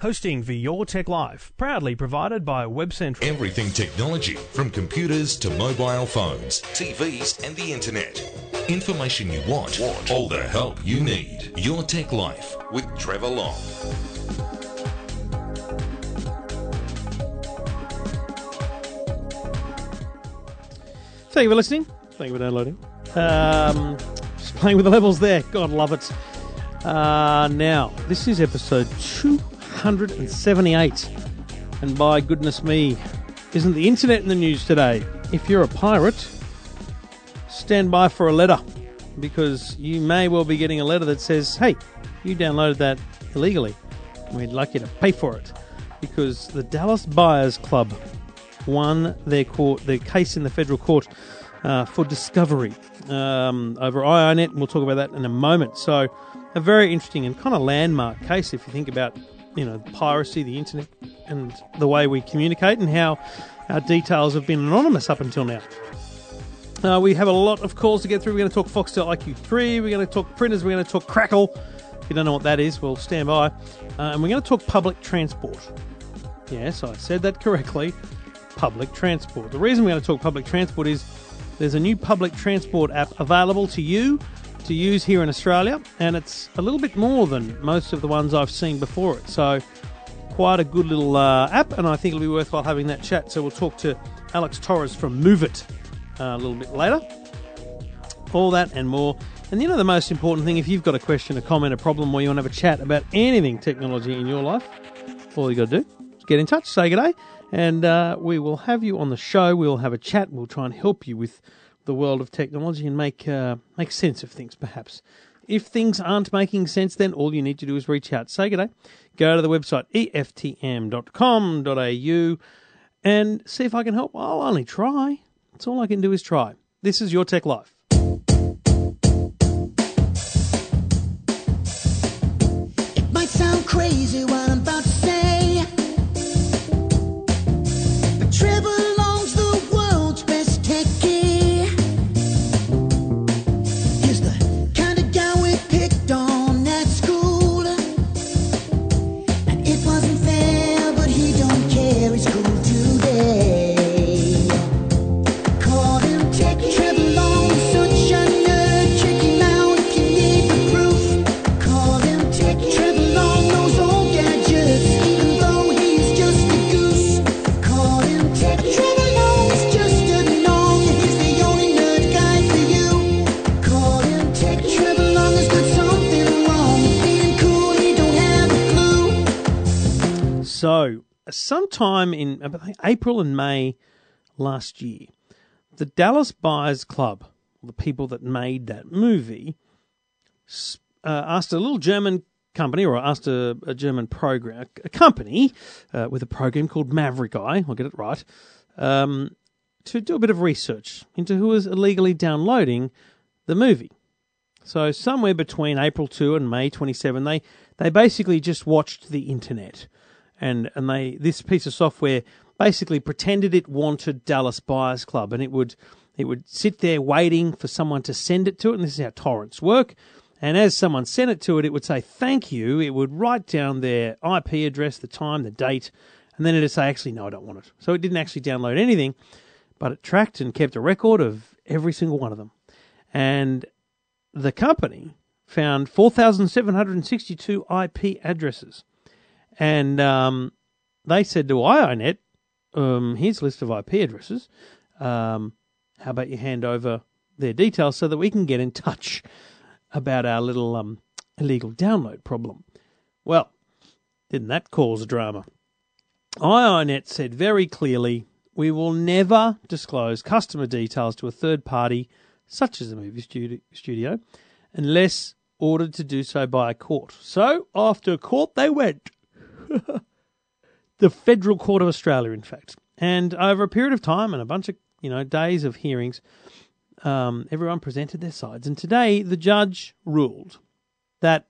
Hosting for Your Tech Life, proudly provided by Web Central. Everything technology, from computers to mobile phones, TVs, and the internet. Information you want, want. all the help you need. Your Tech Life with Trevor Long. Thank you for listening. Thank you for downloading. Um, just playing with the levels there. God love it. Uh, now, this is episode 278. And by goodness me, isn't the internet in the news today? If you're a pirate, stand by for a letter because you may well be getting a letter that says, hey, you downloaded that illegally. We'd like you to pay for it because the Dallas Buyers Club won their court their case in the federal court uh, for discovery um, over IINet, and we'll talk about that in a moment. So, a very interesting and kind of landmark case if you think about you know piracy, the internet, and the way we communicate, and how our details have been anonymous up until now. Uh, we have a lot of calls to get through. We're going to talk Foxtel IQ3. We're going to talk printers. We're going to talk Crackle. If you don't know what that is, well, stand by. Uh, and we're going to talk public transport. Yes, I said that correctly. Public transport. The reason we're going to talk public transport is there's a new public transport app available to you to use here in Australia, and it's a little bit more than most of the ones I've seen before it. So, quite a good little uh, app, and I think it'll be worthwhile having that chat. So, we'll talk to Alex Torres from Moovit uh, a little bit later. All that and more. And you know, the most important thing if you've got a question, a comment, a problem, or you want to have a chat about anything technology in your life, all you got to do is get in touch, say good day, and uh, we will have you on the show. We'll have a chat. We'll try and help you with the world of technology and make uh, make sense of things, perhaps. If things aren't making sense, then all you need to do is reach out. Say good day. Go to the website eftm.com.au and see if I can help. I'll only try. That's all I can do is try. This is Your Tech Life. It might sound crazy what I'm about sometime in April and May last year, the Dallas Buyers Club, the people that made that movie, uh, asked a little German company, or asked a, a German program, a company uh, with a program called Maverick Eye, I'll get it right, um, to do a bit of research into who was illegally downloading the movie. So somewhere between April 2 and May 27, they, they basically just watched the internet. And, and they, this piece of software basically pretended it wanted Dallas Buyers Club and it would, it would sit there waiting for someone to send it to it. And this is how torrents work. And as someone sent it to it, it would say thank you. It would write down their IP address, the time, the date, and then it'd say, actually, no, I don't want it. So it didn't actually download anything, but it tracked and kept a record of every single one of them. And the company found 4,762 IP addresses. And um, they said to IINet, um, here's a list of IP addresses. Um, how about you hand over their details so that we can get in touch about our little um, illegal download problem? Well, didn't that cause drama? IINet said very clearly we will never disclose customer details to a third party, such as a movie studio, unless ordered to do so by a court. So, after a court, they went. the Federal Court of Australia, in fact. And over a period of time and a bunch of you know days of hearings, um, everyone presented their sides. And today, the judge ruled that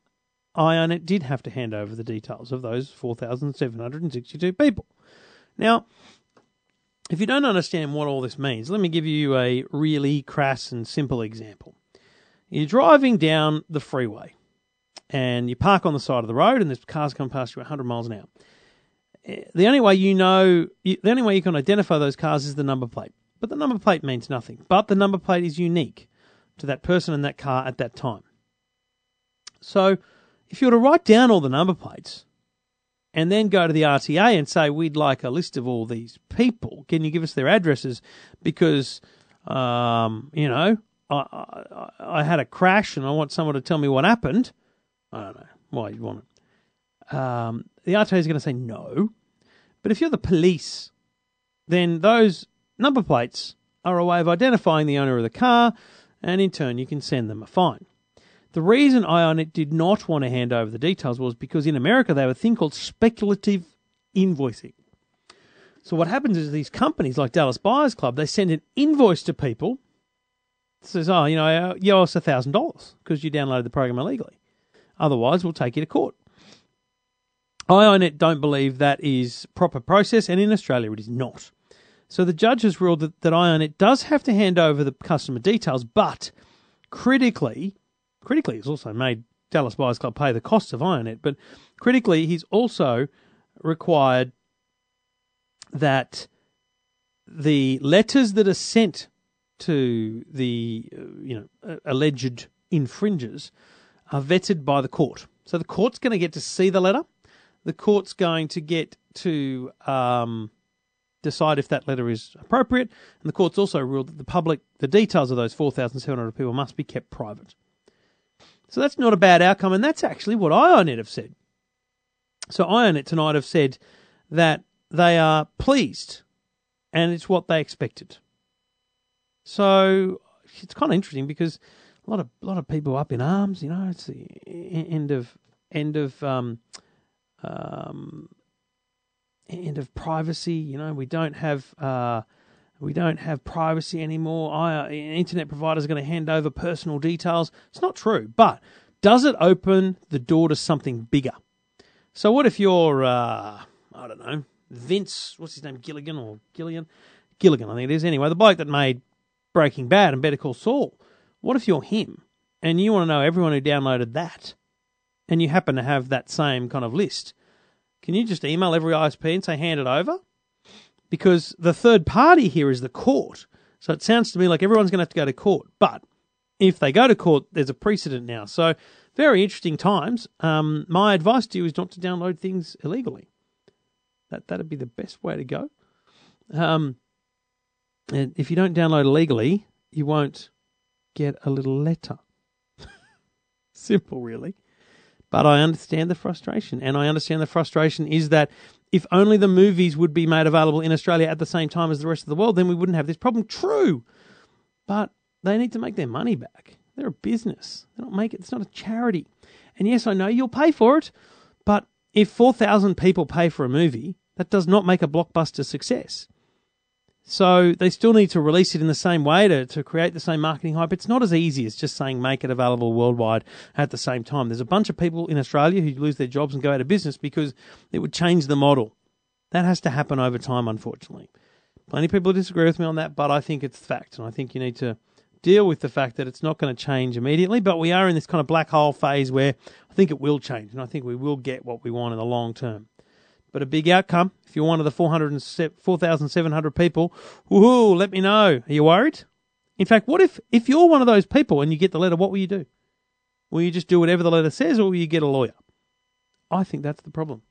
iiNet did have to hand over the details of those 4,762 people. Now, if you don't understand what all this means, let me give you a really crass and simple example. You're driving down the freeway and you park on the side of the road, and there's cars come past you at 100 miles an hour. Eh, The only way you know, the only way you can identify those cars is the number plate. But the number plate means nothing. But the number plate is unique to that person and that car at that time. So, if you were to write down all the number plates and then go to the RTA and say, we'd like a list of all these people, can you give us their addresses? Because, um, you know, I, I, I had a crash and I want someone to tell me what happened. I don't know why you want it. Um, the RTA is going to say no. But if you're the police, then those number plates are a way of identifying the owner of the car, and in turn, you can send them a fine. The reason iiNet did not want to hand over the details was because in America they have a thing called speculative invoicing. So what happens is these companies like Dallas Buyers Club, they send an invoice to people. It says, oh, you know, you owe us a thousand dollars because you downloaded the program illegally. Otherwise, we'll take you to court. iiNet don't believe that is proper process, and in Australia it is not. So the judge has ruled that, that iiNet does have to hand over the customer details, but critically, critically, he's also made Dallas Buyers Club pay the costs of iiNet, but critically, he's also required that the letters that are sent to the uh, you know alleged infringers are vetted by the court. So the court's going to get to see the letter. The court's going to get to um, decide if that letter is appropriate, and the court's also ruled that the public, the details of those 4,700 people must be kept private. So that's not a bad outcome, and that's actually what iiNet have said. So iiNet tonight have said that they are pleased, and it's what they expected. So it's kind of interesting because a lot of lot of people up in arms. You know, it's the end of end of um, um, end of privacy. You know, we don't have uh, we don't have privacy anymore. I, uh, internet providers are going to hand over personal details. It's not true, but does it open the door to something bigger? So what if you're uh, I don't know Vince? What's his name? Gilligan or Gillian? Gilligan, I think it is. Anyway, the bloke that made Breaking Bad and Better Call Saul. What if you're him and you want to know everyone who downloaded that, and you happen to have that same kind of list? Can you just email every ISP and say hand it over? Because the third party here is the court. So it sounds to me like everyone's going to have to go to court. But if they go to court, there's a precedent now. So very interesting times. Um, my advice to you is not to download things illegally. That that'd be the best way to go. Um, and if you don't download illegally, you won't get a little letter. Simple, really. But I understand the frustration, and I understand the frustration is that if only the movies would be made available in Australia at the same time as the rest of the world, then we wouldn't have this problem. True, but they need to make their money back. They're a business. They don't make it. It's not a charity. And yes, I know you'll pay for it, but if four thousand people pay for a movie, that does not make a blockbuster success. So they still need to release it in the same way to, to create the same marketing hype. It's not as easy as just saying make it available worldwide at the same time. There's a bunch of people in Australia who lose their jobs and go out of business because it would change the model. That has to happen over time, unfortunately. Plenty of people disagree with me on that, but I think it's fact, and I think you need to deal with the fact that it's not going to change immediately. But we are in this kind of black hole phase where I think it will change, and I think we will get what we want in the long term but a big outcome. If you're one of the 4,700 people, woohoo, let me know. Are you worried? In fact, what if, if you're one of those people and you get the letter, what will you do? Will you just do whatever the letter says or will you get a lawyer? I think that's the problem.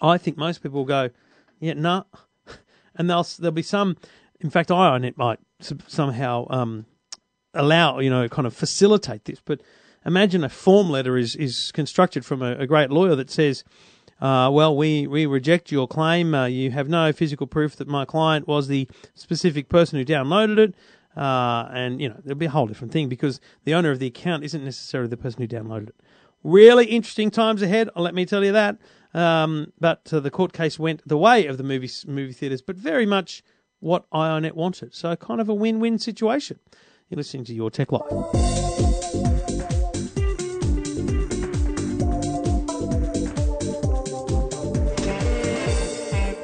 I think most people will go, yeah, nah. And they'll, there'll be some, in fact, iiNet might somehow um, allow, you know, kind of facilitate this. But imagine a form letter is, is constructed from a, a great lawyer that says, uh, well, we, we reject your claim. Uh, you have no physical proof that my client was the specific person who downloaded it. Uh, and, you know, it'll be a whole different thing because the owner of the account isn't necessarily the person who downloaded it. Really interesting times ahead, let me tell you that. Um, but uh, the court case went the way of the movie, movie theatres, but very much what iiNet wanted. So, kind of a win win situation. You're listening to Your Tech Life.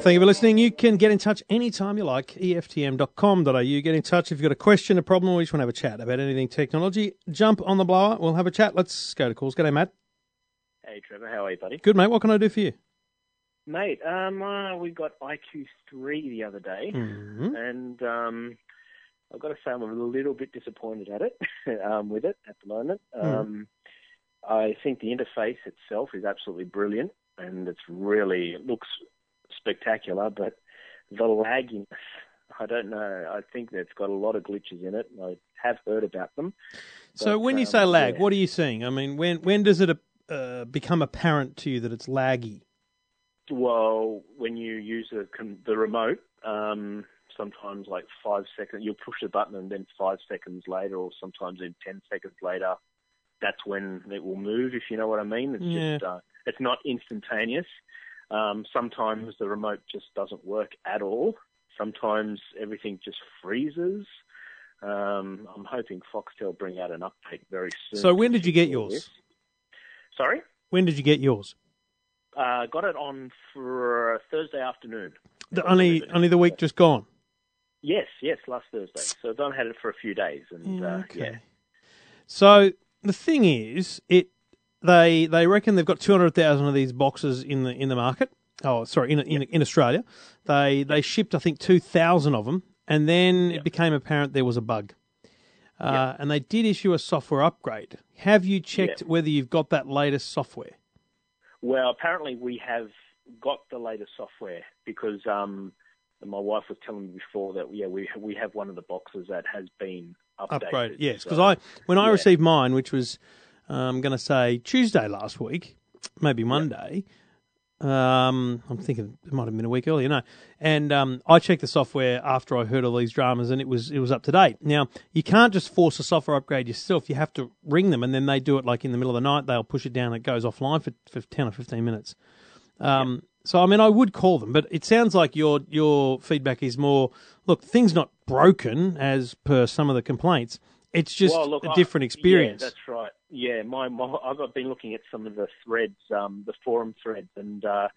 Thank you for listening. You can get in touch anytime you like. EFTM.com.au. Get in touch if you've got a question, a problem, or you just want to have a chat about anything technology. Jump on the blower. We'll have a chat. Let's go to calls. G'day, Matt. Hey Trevor, how are you, buddy? Good, mate. What can I do for you? Mate, um, uh, we got IQ3 the other day, Mm-hmm. and um, I've got to say I'm a little bit disappointed at it, um, with it at the moment. Um, I think the interface itself is absolutely brilliant, and it's really it looks spectacular, but the lagginess, I don't know. I think that it's got a lot of glitches in it. I have heard about them. So But, when you um, say lag, yeah. what are you seeing? I mean, when when does it uh, become apparent to you that it's laggy? Well, when you use the the remote, um, sometimes like five seconds, you'll push the button, and then five seconds later, or sometimes in ten seconds later, that's when it will move. If you know what I mean, it's Yeah. just uh, it's not instantaneous. Um, sometimes the remote just doesn't work at all. Sometimes everything just freezes. Um, I'm hoping Foxtel bring out an update very soon. So when did you get yours? this. Sorry. When did you get yours? Uh, got it on for Thursday afternoon. The, only only the week just gone. Yes, yes, last Thursday. So I've had it for a few days, and uh, yeah, So the thing is, it they they reckon they've got two hundred thousand of these boxes in the in the market. Oh, sorry, in in, in Australia, they they shipped I think two thousand of them, and then it became apparent there was a bug. Uh, And they did issue a software upgrade. Have you checked whether you've got that latest software? Well, apparently we have got the latest software because um, my wife was telling me before that yeah we we have one of the boxes that has been updated. Upgraded, yes. Because So- I when I yeah. received mine, which was I'm going to say Tuesday last week, maybe Monday. Um, I'm thinking it might have been a week earlier. No, and um, I checked the software after I heard all these dramas, and it was it was up to date. Now you can't just force a software upgrade yourself. You have to ring them, and then they do it like in the middle of the night. They'll push it down. and It goes offline for, for ten or fifteen minutes. Um, So I mean, I would call them, but it sounds like your your feedback is more look, things not broken as per some of the complaints. It's just Well, look, a I- different experience. Yeah, that's right. Yeah, my, my I've been looking at some of the threads, um, the forum threads, and uh,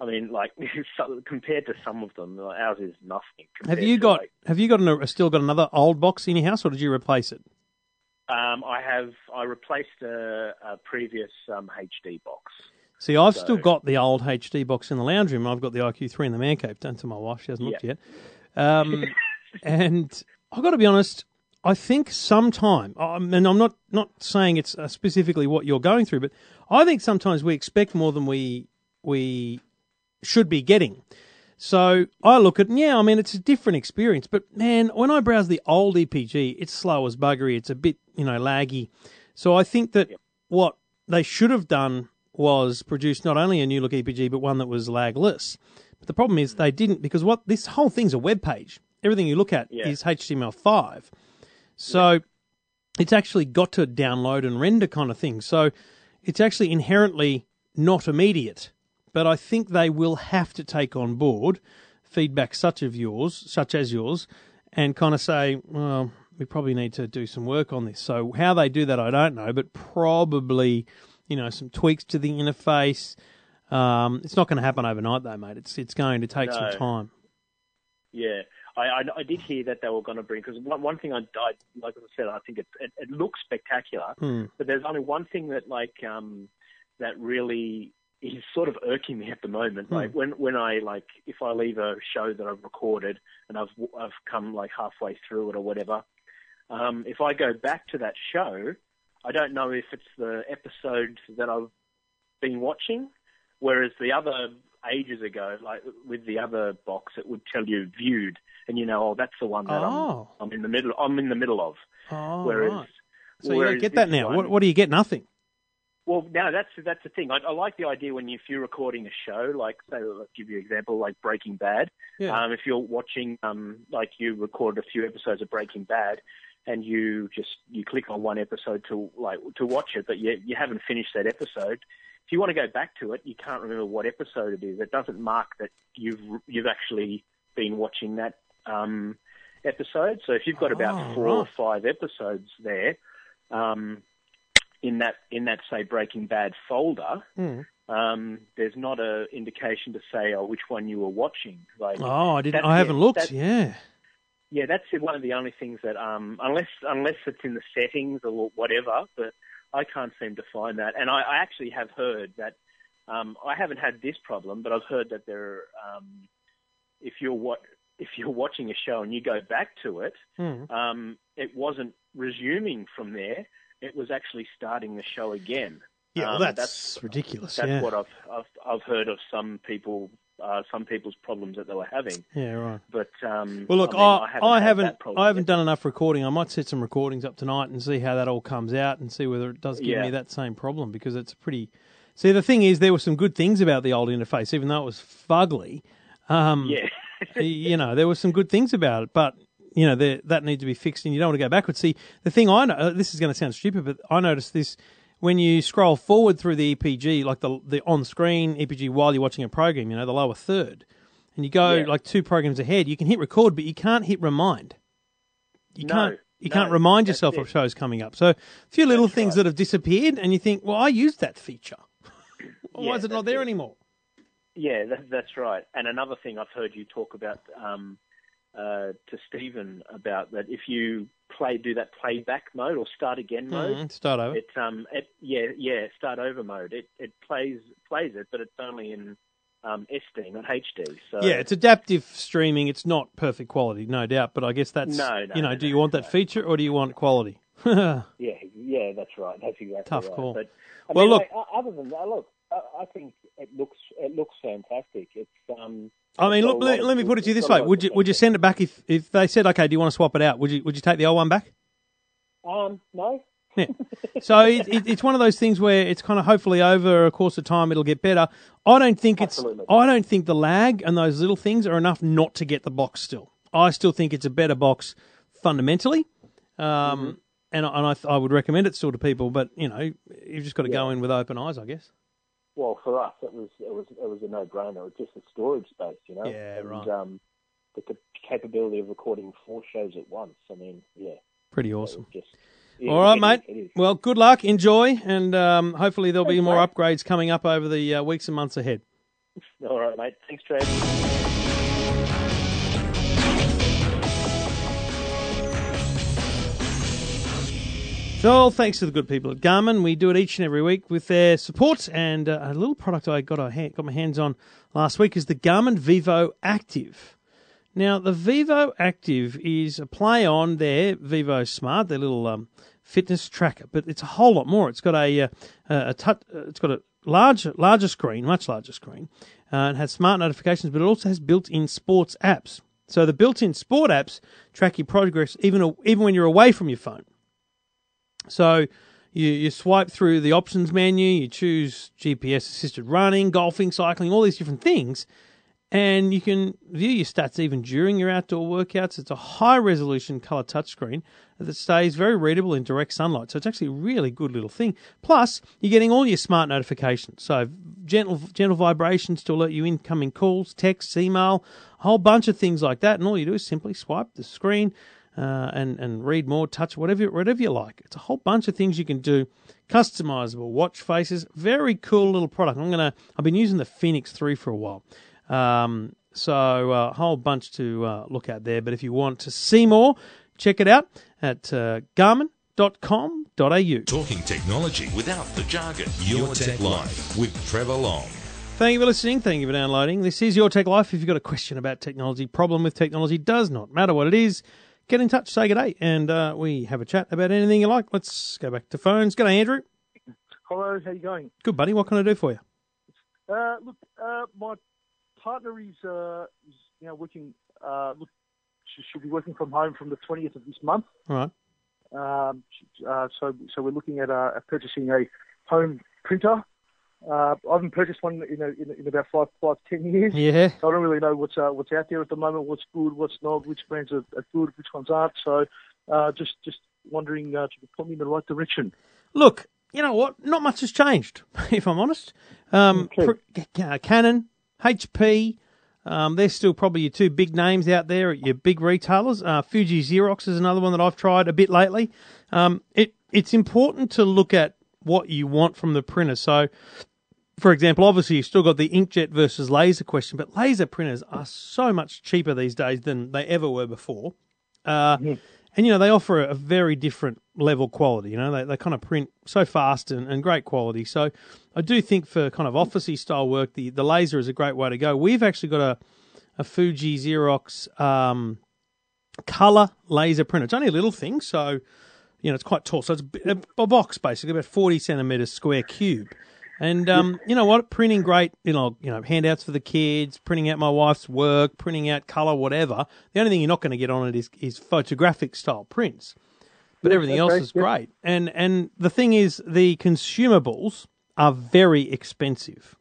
I mean, like so- compared to some of them, like, ours is nothing. have you got like, have you got an, still got another old box in your house, or did you replace it? Um, I have I replaced a, a previous um, HD box. See, I've So- still got the old HD box in the lounge room. I've got the IQ3 in the man cave. Don't my wife; she hasn't looked yet. Um, and I've got to be honest. I think sometime, um, and I'm not not saying it's uh, specifically what you're going through, but I think sometimes we expect more than we we should be getting. So I look at, yeah, I mean, it's a different experience, but man, when I browse the old EPG, it's slow as buggery. It's a bit, you know, laggy. So I think that what they should have done was produce not only a new look EPG, but one that was lagless. But the problem is they didn't because what this whole thing's a web page. Everything you look at Yeah. is HTML5. So it's actually got to download and render kind of thing. So it's actually inherently not immediate. But I think they will have to take on board feedback such of yours, such as yours, and kind of say, well, we probably need to do some work on this. So how they do that, I don't know, but probably, you know, some tweaks to the interface. Um, it's not going to happen overnight, though, mate. It's it's going to take some time. Yeah, I, I, I did hear that they were going to bring because one, one thing I, I like I said I think it it, it looks spectacular, Hmm. but there's only one thing that like um that really is sort of irking me at the moment. Hmm. Like when when I like if I leave a show that I've recorded and I've I've come like halfway through it or whatever, um, if I go back to that show, I don't know if it's the episode that I've been watching, whereas the other ages ago, like with the other box, it would tell you viewed, and you know, oh, that's the one that Oh. I'm, I'm in the middle. I'm in the middle of. Oh, whereas, right. So you whereas don't get that now. one- What, what do you get? Nothing. well, no, that's that's the thing. I, I like the idea when you, if you're recording a show, like say, I'll give you an example, like Breaking Bad. Yeah. Um, if you're watching, um, like you recorded a few episodes of Breaking Bad, and you just you click on one episode to like to watch it, but you you haven't finished that episode. If you want to go back to it, you can't remember what episode it is. It doesn't mark that you've you've actually been watching that um, episode. So if you've got about Oh, four or five episodes there, um, in that in that say Breaking Bad folder, Hmm. um, there's not a indication to say oh which one you were watching. Like Oh, I didn't. I haven't yeah, looked. Yeah. yeah, that's one of the only things that um, unless unless it's in the settings or whatever, but I can't seem to find that. And I, I actually have heard that um, I haven't had this problem, but I've heard that there, um, if you're what if you're watching a show and you go back to it, Hmm. um, it wasn't resuming from there. It was actually starting the show again. Yeah, well, Um, that's, that's- ridiculous. That's yeah. what I've, I've I've heard of some people uh, some people's problems that they were having. yeah, right. But um, Well, look, I, mean, I, haven't I haven't, I haven't done enough recording. I might set some recordings up tonight and see how that all comes out and see whether it does give Yeah. me that same problem because it's pretty. See, the thing is, there were some good things about the old interface, even though it was fugly. Um, Yeah. you know, there were some good things about it, but you know there, that needs to be fixed, and you don't want to go backwards. See, the thing I know, uh, this is going to sound stupid, but I noticed this when you scroll forward through the EPG, like the the on screen EPG while you're watching a program, you know, the lower third, and you go Yeah. like two programs ahead, you can hit record, but you can't hit remind. You No, can't. You no, can't remind yourself it. of shows coming up. So a few little That's things right. that have disappeared, and you think, well, I used that feature. Why Yeah, is it not there it. anymore? Yeah, that, that's right. And another thing I've heard you talk about um, uh, to Stephen about that if you play do that playback mode or start again mode, Mhm, Start over. it's um it, yeah yeah start over mode. It it plays plays it, but it's only in um, SD, not HD. So Yeah, it's adaptive streaming. It's not perfect quality, no doubt. But I guess that's No, no, you know, no, do you want that feature or do you want quality? yeah, yeah that's right. That's exactly Tough right. call. But I Well, mean, look- like, other than that, look, I, I think it looks it looks fantastic. It's um. I mean, look, let, let me put it to you this way: would you would you send it back if if they said, okay, do you want to swap it out? Would you would you take the old one back? Um, no. Yeah. So it, it, it's one of those things where it's kind of hopefully over a course of time it'll get better. I don't think it's Absolutely. I don't think the lag and those little things are enough not to get the box still. I still think it's a better box fundamentally. Um, Mm-hmm. and, I- and I, I would recommend it still to people, but you know, you've just got to go in with open eyes, I guess. Well, for us, it was it was it was a no-brainer. It was just a storage space, you know. Yeah, and, right. Um, the cap- capability of recording four shows at once. I mean, yeah, Pretty awesome. just. yeah, All right, it mate. it. Well, good luck, enjoy, and um, hopefully there'll be more mate. upgrades coming up over the uh, weeks and months ahead. All right, mate. Thanks, Trev. So, thanks to the good people at Garmin. We do it each and every week with their support. And uh, a little product I got, hand, got my hands on last week is the Garmin Vivo Active. Now, the Vivo Active is a play on their Vivo Smart, their little um, fitness tracker, but it's a whole lot more. It's got a, uh, a touch, uh, it's got a large, larger screen, much larger screen, uh, it has smart notifications, but it also has built-in sports apps. So the built-in sport apps track your progress even even when you're away from your phone. So you, you swipe through the options menu, you choose GPS assisted running, golfing, cycling, all these different things, and you can view your stats even during your outdoor workouts. It's a high resolution color touchscreen that stays very readable in direct sunlight. So it's actually a really good little thing. Plus, you're getting all your smart notifications. So gentle gentle vibrations to alert you incoming calls, texts, email, a whole bunch of things like that. And all you do is simply swipe the screen uh, and and read more, touch whatever whatever you like. It's a whole bunch of things you can do. Customizable watch faces, very cool little product. I'm gonna. I've been using the Fenix Three for a while, um, so uh, a whole bunch to uh, look at there. But if you want to see more, check it out at uh, Garmin.com.au. Talking technology without the jargon. Your Tech Life with Trevor Long. Thank you for listening. Thank you for downloading. This is Your Tech Life. If you've got a question about technology, problem with technology, does not matter what it is, get in touch, say good day, and uh, we have a chat about anything you like. Let's go back to phones. Good day, Andrew. Hello, how you going? Good, buddy. What can I do for you? Uh, look, uh, my partner is, uh, is you know working. Uh, look, she should be working from home from the twentieth of this month. All right. Um, uh, so, so we're looking at, uh, at purchasing a home printer. Uh, I haven't purchased one in, a, in, in about five, five, ten years. Yeah. So I don't really know what's uh, what's out there at the moment. What's good, what's not, which brands are, are good, which ones aren't. So, uh, just just wondering uh, you point me in the right direction. Look, you know what? Not much has changed, if I'm honest. Um, Okay. pr- Ca- Canon, HP, um, they're still probably your two big names out there, your big retailers. Uh, Fuji Xerox is another one that I've tried a bit lately. Um, it it's important to look at what you want from the printer. So, for example, obviously you've still got the inkjet versus laser question, but laser printers are so much cheaper these days than they ever were before. Uh, And, you know, they offer a very different level quality. You know, they, they kind of print so fast and, and great quality. So I do think for kind of officey style work, the, the laser is a great way to go. We've actually got a, a Fuji Xerox um, color laser printer. It's only a little thing, so you know it's quite tall. So it's a, a box basically, about forty centimeters square cube. And um, you know what? Printing great, you know, you know, handouts for the kids, printing out my wife's work, printing out color, whatever. The only thing you're not going to get on it is, is photographic style prints, but everything else okay, is yeah. great. And and the thing is, the consumables are very expensive.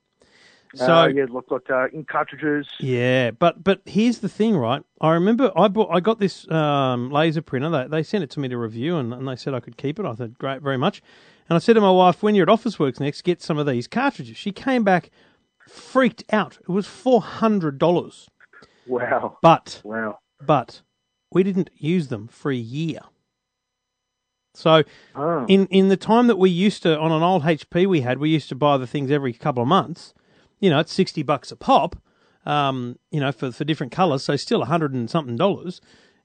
So uh, yeah, look, got uh, ink cartridges. yeah, but but here's the thing, right? I remember I bought I got this um, laser printer. They they sent it to me to review, and, and they said I could keep it. I thought great, very much. And I said to my wife, when you're at Officeworks next, get some of these cartridges. She came back freaked out. It was four hundred dollars, Wow, but wow. but we didn't use them for a year. So Oh. in in the time that we used to on an old HP we had, we used to buy the things every couple of months. You know, it's sixty bucks a pop. Um, you know, for for different colours, so still a hundred and something dollars.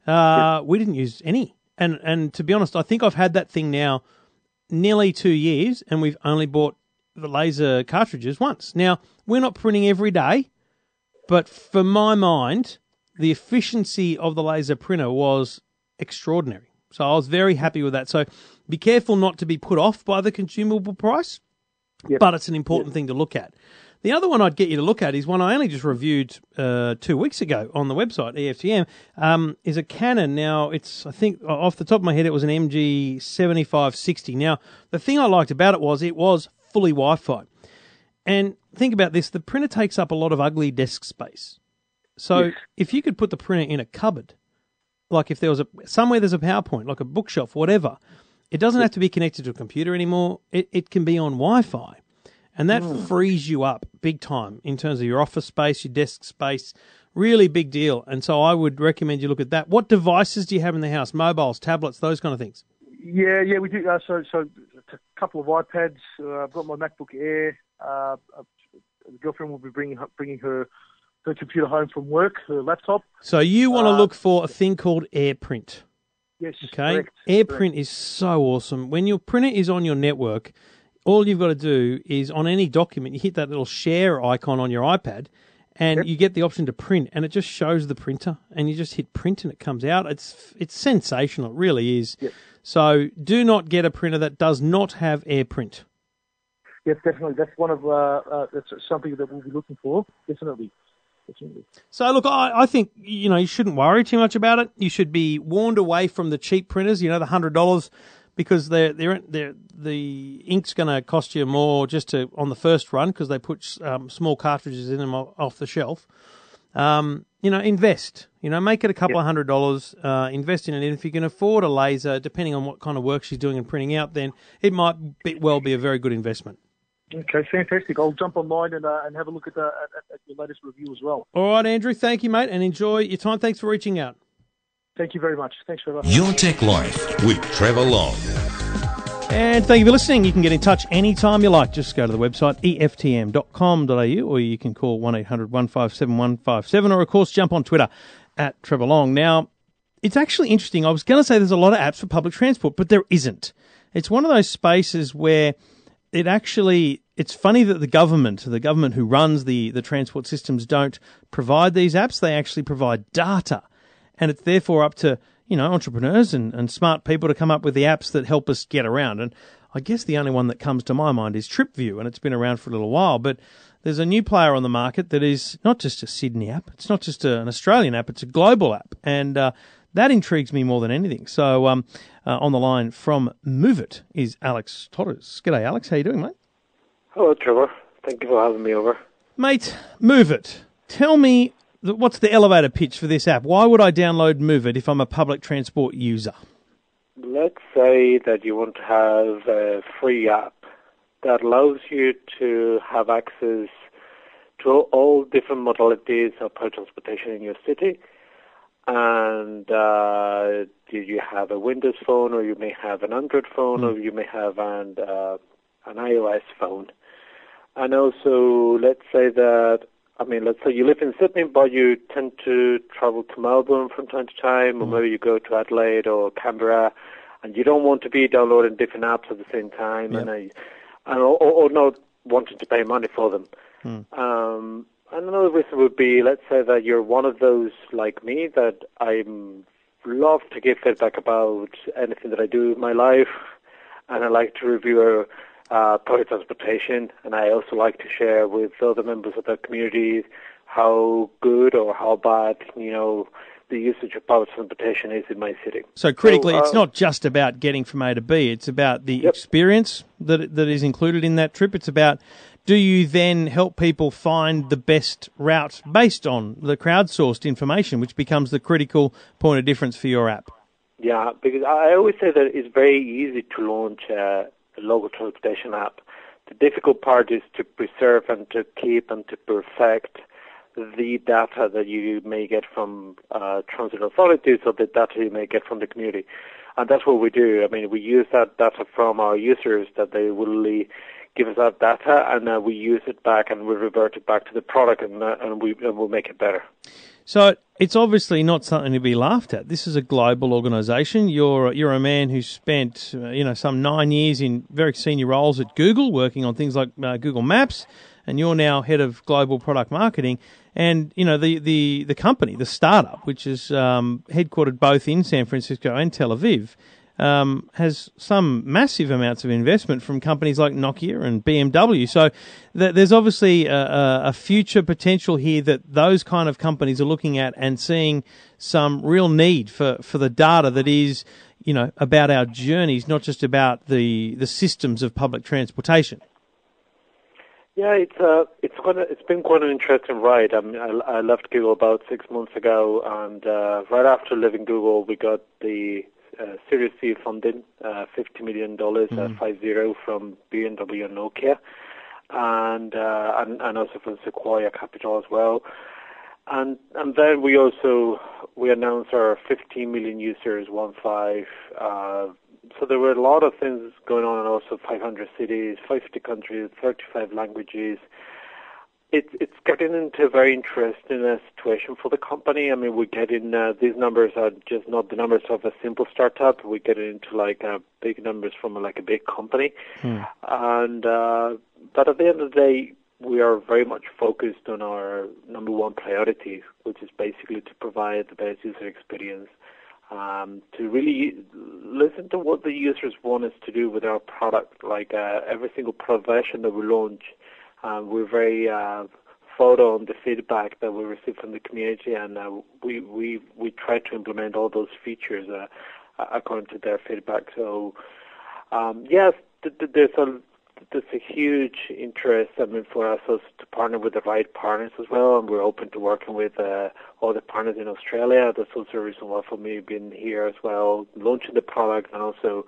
Uh, we didn't use any, and and to be honest, I think I've had that thing now nearly two years, and we've only bought the laser cartridges once. Now we're not printing every day, but for my mind, the efficiency of the laser printer was extraordinary. So I was very happy with that. So be careful not to be put off by the consumable price, Yep. but it's an important thing to look at. The other one I'd get you to look at is one I only just reviewed uh, two weeks ago on the website EFTM. Um, is a Canon. Now it's I think off the top of my head it was an MG seventy five sixty. Now the thing I liked about it was it was fully Wi-Fi. And think about this: the printer takes up a lot of ugly desk space. So Yes. if you could put the printer in a cupboard, like if there was a somewhere there's a PowerPoint, like a bookshelf, whatever, it doesn't have to be connected to a computer anymore. It it can be on Wi-Fi, and that frees you up big time in terms of your office space, your desk space. Really big deal. And so I would recommend you look at that. What devices do you have in the house? Mobiles, tablets, those kind of things. Yeah, yeah, we do. Uh, so, so a couple of iPads. Uh, I've got my MacBook Air. Uh, the girlfriend will be bringing her, bringing her her computer home from work, her laptop. So you want to Uh, look for a thing called AirPrint. Yes, Okay. correct. AirPrint is so awesome. When your printer is on your network, all you've got to do is on any document, you hit that little share icon on your iPad and you get the option to print and it just shows the printer and you just hit print and it comes out. It's it's sensational. It really is. Yep. So do not get a printer that does not have AirPrint. Yes, definitely. That's one of uh, uh, that's something that we'll be looking for. Definitely, definitely. So look, I, I think you know you shouldn't worry too much about it. You should be warned away from the cheap printers. You know the hundred dollars because they're they're, they're the ink's going to cost you more just to on the first run because they put um, small cartridges in them off the shelf. Um, you know, invest. You know, make it a couple of hundred dollars. Uh, invest in it. And if you can afford a laser, depending on what kind of work she's doing and printing out, then it might be, well be a very good investment. Okay, fantastic. I'll jump online and uh, and have a look at, the, at, at your latest review as well. All right, Andrew. Thank you, mate, and enjoy your time. Thanks for reaching out. Thank you very much. Thanks, Trevor. Your Tech Life with Trevor Long. And thank you for listening. You can get in touch anytime you like. Just go to the website eftm.com.au or you can call 1 800 157 157 or, of course, jump on Twitter at Trevor Long. Now, it's actually interesting. I was going to say there's a lot of apps for public transport, but there isn't. It's one of those spaces where it actually it's funny that the government, the government who runs the, the transport systems, don't provide these apps. They actually provide data. And it's therefore up to, you know, entrepreneurs and, and smart people to come up with the apps that help us get around. And I guess the only one that comes to my mind is TripView, and it's been around for a little while. But there's a new player on the market that is not just a Sydney app, it's not just a, an Australian app, it's a global app. And uh, that intrigues me more than anything. So um, uh, on the line from Moovit is Alex Torres. G'day, Alex. How you doing, mate? Hello, Trevor. Thank you for having me over. Mate, Moovit. Tell me what's the elevator pitch for this app? Why would I download Moovit if I'm a public transport user? Let's say that you want to have a free app that allows you to have access to all different modalities of public transportation in your city. And uh, you have a Windows phone, or you may have an Android phone, or you may have an uh, an iOS phone. and also let's say that I mean, let's say you live in Sydney, but you tend to travel to Melbourne from time to time, or maybe you go to Adelaide or Canberra, and you don't want to be downloading different apps at the same time, Yep. and, I, and or, or not wanting to pay money for them. Hmm. Um, and another reason would be, let's say that you're one of those like me that I love to give feedback about anything that I do in my life, and I like to review uh, public transportation, and I also like to share with other members of the community how good or how bad, you know, the usage of public transportation is in my city. So critically, So, it's uh, not just about getting from A to B. It's about the Yep. experience that that is included in that trip. It's about do you then help people find the best route based on the crowdsourced information, which becomes the critical point of difference for your app. Yeah, because I always say that it's very easy to launch a, a local transportation app. The difficult part is to preserve and to keep and to perfect the data that you may get from uh, transit authorities or the data you may get from the community. And that's what we do. I mean, we use that data from our users that they willingly give us that data and uh, we use it back and we revert it back to the product and, uh, and we and we'll make it better. So it's obviously not something to be laughed at. This is a global organisation. You're you're a man who spent uh, you know some nine years in very senior roles at Google, working on things like uh, Google Maps, and you're now head of global product marketing. And you know the the the company, the startup, which is um, headquartered both in San Francisco and Tel Aviv. Um, has some massive amounts of investment from companies like Nokia and BMW. So th- there's obviously a, a, future potential here that those kind of companies are looking at and seeing some real need for, for the data that is, you know, about our journeys, not just about the, the systems of public transportation. Yeah, it's uh, it's quite a, it's been quite an interesting ride. I, mean, I, I left Google about six months ago, and uh, right after leaving Google, we got the uh, Series funding, uh, fifty million dollars, uh, five zero from BMW and Nokia, and uh, and and also from Sequoia Capital as well. And and then we also we announced our 15 million users, one five. Uh, so there were a lot of things going on, and also 500 cities, 50 countries, 35 languages. It's it's getting into a very interesting uh, situation for the company. I mean, we're getting uh, these numbers are just not the numbers of a simple startup. We're getting into like uh, big numbers from like a big company, and uh, but at the end of the day, we are very much focused on our number one priority, which is basically to provide the best user experience um, to really listen to what the users want us to do with our product. Like uh, every single product version that we launch, um, we're very uh, photo on the feedback that we receive from the community, and uh, we we we try to implement all those features uh, according to their feedback. So um, yes, th- th- there's a there's a huge interest. I mean, for us also to partner with the right partners as well, and we're open to working with uh, all the partners in Australia. That's also a reason why for me being here as well, launching the product, and also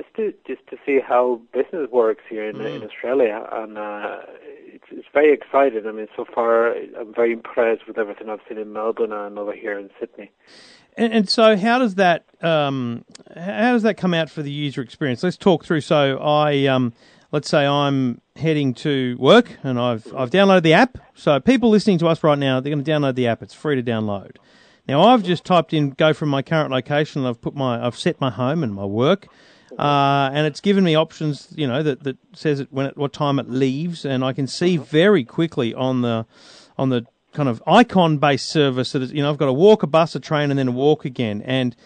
just to just to see how business works here in, in Australia. And uh, it's it's very exciting. I mean, so far I'm very impressed with everything I've seen in Melbourne and over here in Sydney. And, and so, how does that um, how does that come out for the user experience? Let's talk through. So, I um, let's say I'm heading to work and I've I've downloaded the app. So, people listening to us right now, they're going to download the app. It's free to download. Now, I've just typed in go from my current location. And I've put my I've set my home and my work. Uh, and it's given me options, you know, that, that says it when it, what time it leaves, and I can see very quickly on the on the kind of icon based service that is, you know I've got to walk, a bus, a train, and then walk again. And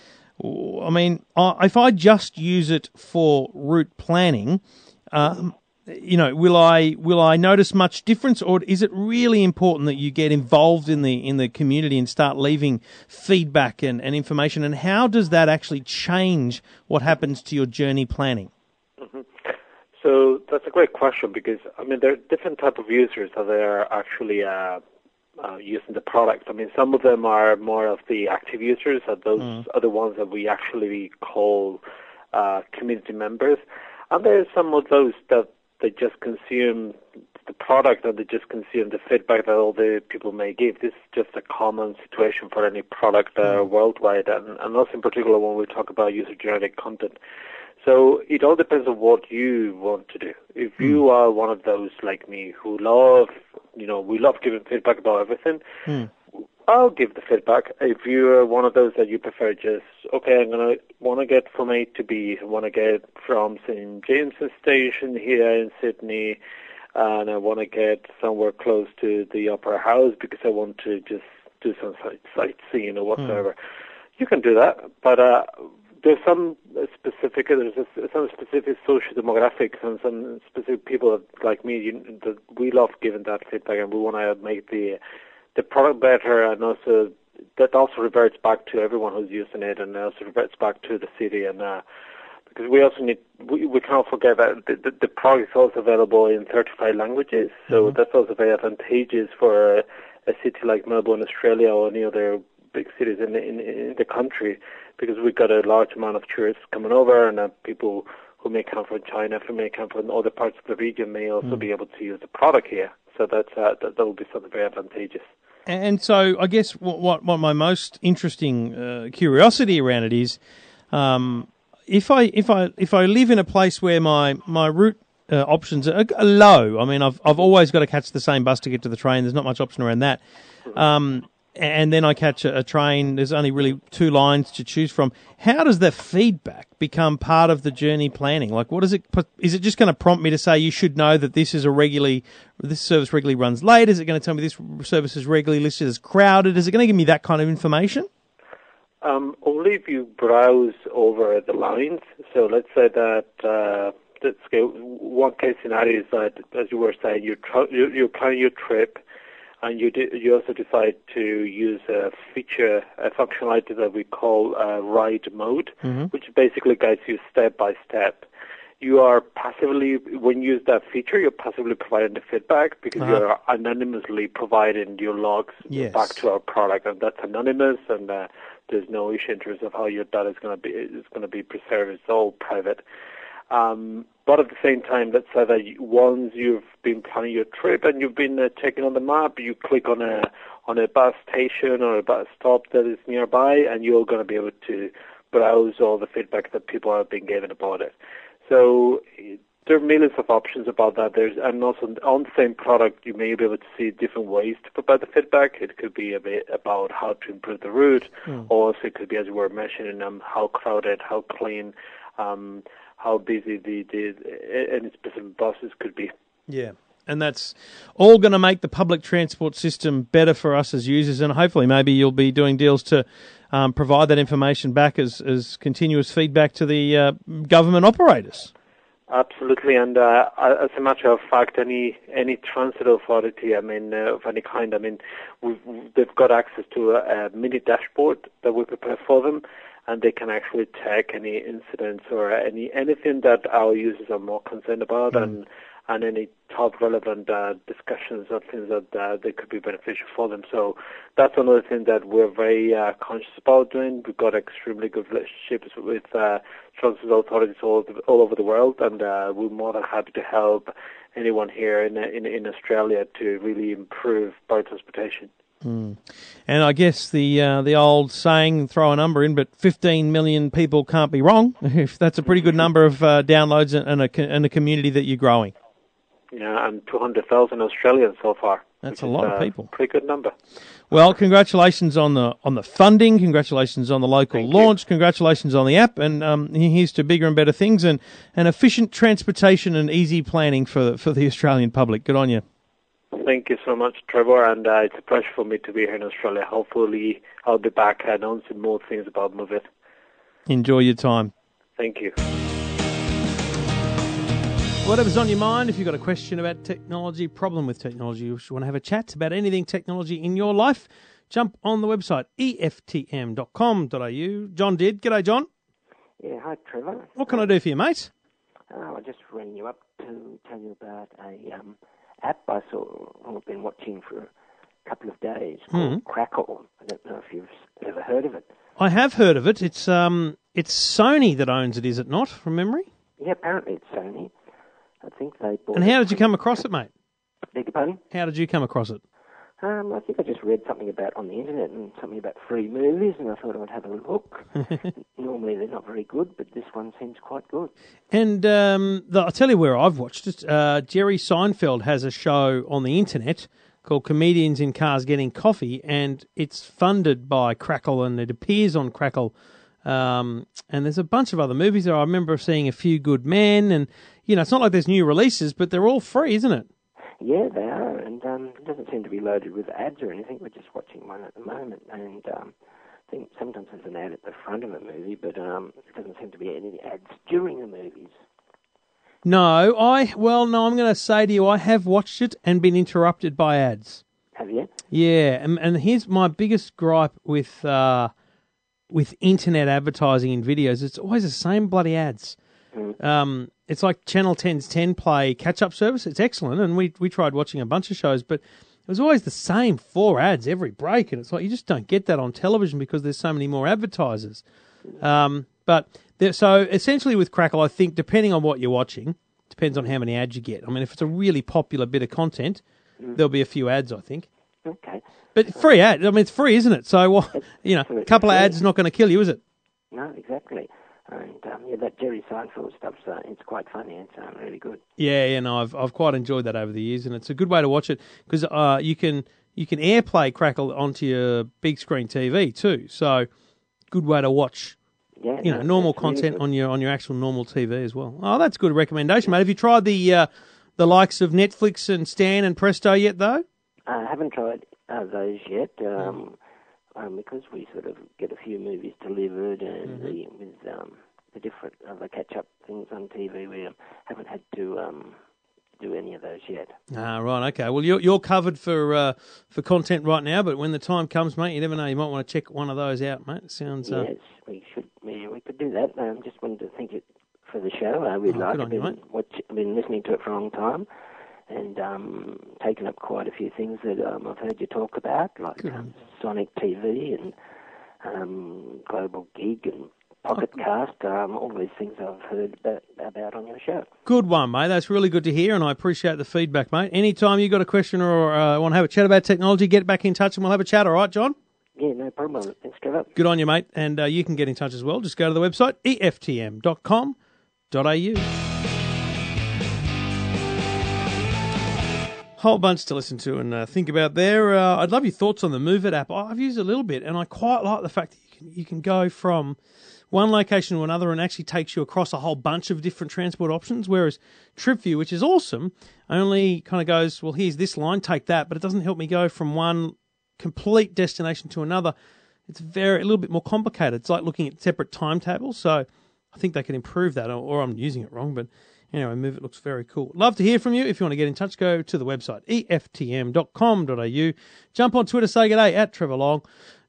I mean, I, if I just use it for route planning, um, you know, will I will I notice much difference, or is it really important that you get involved in the in the community and start leaving feedback and, and information? And how does that actually change what happens to your journey planning? So that's a great question because I mean there are different type of users that are actually uh, uh, using the product. I mean some of them are more of the active users, and those are the ones that we actually call uh, community members. And there's some of those that they just consume the product and they just consume the feedback that all the people may give. This is just a common situation for any product uh, mm. worldwide, and, and also in particular when we talk about user-generated content. So it all depends on what you want to do. If mm. you are one of those like me who love, you know, we love giving feedback about everything, mm. I'll give the feedback. If you're one of those that you prefer just, okay, I'm gonna want to get from A to B, I want to get from St James's Station here in Sydney, and I want to get somewhere close to the Opera House because I want to just do some sight- sightseeing or whatsoever. You can do that, but uh, there's some specific there's a, some specific social demographics and some specific people that, like me you, that we love giving that feedback and we want to make the the product better and also that also reverts back to everyone who's using it and also reverts back to the city and uh, because we also need we, we can't forget that the, the, the product is also available in 35 languages so that's also very advantageous for a, a city like Melbourne Australia or any other big cities in the, in, in the country because we've got a large amount of tourists coming over and uh, people who may come from China, who may come from other parts of the region may also be able to use the product here. So that's uh, that, that will be something very advantageous. And so, I guess what what, what my most interesting uh, curiosity around it is, um, if I if I if I live in a place where my my route uh, options are, are low. I mean, I've I've always got to catch the same bus to get to the train. There's not much option around that. Um, and then I catch a, a train. There's only really two lines to choose from. How does the feedback become part of the journey planning? Like, what is it? Is it just going to prompt me to say you should know that this is a regularly, this service regularly runs late? Is it going to tell me this service is regularly listed as crowded? Is it going to give me that kind of information? Um, only if you browse over the lines. So let's say that uh. One case scenario is that, as you were saying, you tr- you, you plan your trip, and you you also decide to use a feature, a functionality that we call uh, ride mode, which basically guides you step by step. You are passively, when you use that feature, you're passively providing the feedback because you're anonymously providing your logs Yes. back to our product, and that's anonymous, and uh, there's no issue in terms of how your data is going to be is going to be preserved. It's all private. Um, but at the same time, let's say that once you've been planning your trip and you've been uh, checking on the map, you click on a on a bus station or a bus stop that is nearby, and you're going to be able to browse all the feedback that people have been given about it. So there are millions of options about that. There's and also on the same product, you may be able to see different ways to provide the feedback. It could be a bit about how to improve the route, or also it could be, as you were mentioning, um, how crowded, how clean, um, how busy the, the any specific buses could be. Yeah. And that's all going to make the public transport system better for us as users. And hopefully, maybe you'll be doing deals to um, provide that information back as, as continuous feedback to the uh, government operators. Absolutely, and uh, as a matter of fact, any any transit authority, I mean, uh, of any kind, I mean, we've, they've got access to a, a mini dashboard that we prepare for them, and they can actually check any incidents or any anything that our users are more concerned about, and and any top relevant uh, discussions or things that uh, they could be beneficial for them. So that's another thing that we're very uh, conscious about doing. We've got extremely good relationships with uh, transit authorities all, over- all over the world, and uh, we're more than happy to help anyone here in in, in Australia to really improve public transportation. And I guess the uh, the old saying, throw a number in, but 15 million people can't be wrong. If that's a pretty good number of uh, downloads and a, and a community that you're growing. Yeah, and 200,000 Australians so far. That's a is, lot of uh, people. Pretty good number. Well, congratulations on the on the funding. Congratulations on the local Thank you. launch. Congratulations on the app, and um, here's to bigger and better things and, and efficient transportation and easy planning for for the Australian public. Good on you. Thank you so much, Trevor, and uh, it's a pleasure for me to be here in Australia. Hopefully, I'll be back announcing more things about Moovit. Enjoy your time. Thank you. Whatever's on your mind, if you've got a question about technology, problem with technology, if you want to have a chat about anything technology in your life, jump on the website eftm.com.au. John did. G'day, John. Yeah, hi Trevor. What can I do for you, mate? Oh, I just rang you up to tell you about a um, app I saw I've been watching for a couple of days called Crackle. I don't know if you've ever heard of it. I have heard of it. It's um, it's Sony that owns it, is it not? From memory. Yeah, apparently it's Sony. I think they bought. And how did you come across it, mate? Beg your pardon? How did you come across it? Um, I think I just read something about on the internet and something about free movies, and I thought I'd have a look. Normally they're not very good, but this one seems quite good. And um, the, I'll tell you where I've watched it. Uh, Jerry Seinfeld has a show on the internet called Comedians in Cars Getting Coffee, and it's funded by Crackle, and it appears on Crackle. Um, and there's a bunch of other movies there. I remember seeing A Few Good Men, and you know, it's not like there's new releases, but they're all free, isn't it? Yeah, they are, and um, it doesn't seem to be loaded with ads or anything. We're just watching one at the moment, and um, I think sometimes there's an ad at the front of a movie, but um, it doesn't seem to be any ads during the movies. No, I well, no, I'm going to say to you, I have watched it and been interrupted by ads. Have you? Yeah, and, and here's my biggest gripe with uh, with internet advertising in videos. It's always the same bloody ads. Um, it's like Channel 10's 10 Play catch up service. It's excellent, and we we tried watching a bunch of shows, but it was always the same four ads every break, and it's like you just don't get that on television because there's so many more advertisers. Um, but there, so essentially with Crackle, I think depending on what you're watching, depends on how many ads you get. I mean, if it's a really popular bit of content, there'll be a few ads, I think. Okay. But free ad, I mean, it's free, isn't it? So, well, you know, a couple of ads is not going to kill you, is it? No, exactly. And um, yeah, that Jerry Seinfeld stuff's uh, it's quite funny. It's um, really good. Yeah, yeah, no, I've I've quite enjoyed that over the years, and it's a good way to watch it because uh, you can you can AirPlay Crackle onto your big screen TV too. So, good way to watch. Yeah, You know, no, normal it's really content on your on your actual normal TV as well. Oh, that's a good recommendation, mate. Have you tried the uh, the likes of Netflix and Stan and Presto yet, though? I haven't tried uh, those yet um, um, because we sort of get a few movies delivered and the, with um, the different other catch-up things on TV. We um, haven't had to um, do any of those yet. Ah, right, okay. Well, you're you're covered for uh, for content right now, but when the time comes, mate, you never know. You might want to check one of those out, mate. Sounds. Uh, Yes, we should. We, we could do that. Um, just wanted to thank it for the show. I really Oh, like good it. on you, Been mate. watch, I've been listening to it for a long time, and um, taken up quite a few things that um, I've heard you talk about, like um, Sonic TV and um, Global Gig and Pocket Oh, Cast. Um, all these things I've heard about, about on your show. Good one, mate. That's really good to hear, and I appreciate the feedback, mate. Anytime you've got a question or uh, want to have a chat about technology, get back in touch and we'll have a chat. All right, John? Yeah, no problem. Thanks, Trevor. Good on you, mate. And uh, you can get in touch as well. Just go to the website, eftm.com.au. Whole bunch to listen to and uh, think about there. Uh, I'd love your thoughts on the Moovit app. I've used it a little bit, and I quite like the fact that you can you can go from one location to another and actually takes you across a whole bunch of different transport options. Whereas TripView, which is awesome, only kind of goes, well, here's this line, take that, but it doesn't help me go from one complete destination to another. It's very a little bit more complicated. It's like looking at separate timetables. So I think they can improve that, or, or I'm using it wrong. But anyway, Moovit looks very cool. Love to hear from you. If you want to get in touch, go to the website eftm.com.au. Jump on Twitter, say good day at Trevor Long.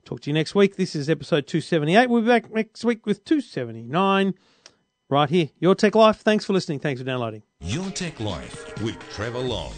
Talk to you next week. This is episode 278. We'll be back next week with 279. Right here, Your Tech Life. Thanks for listening. Thanks for downloading. Your Tech Life with Trevor Long.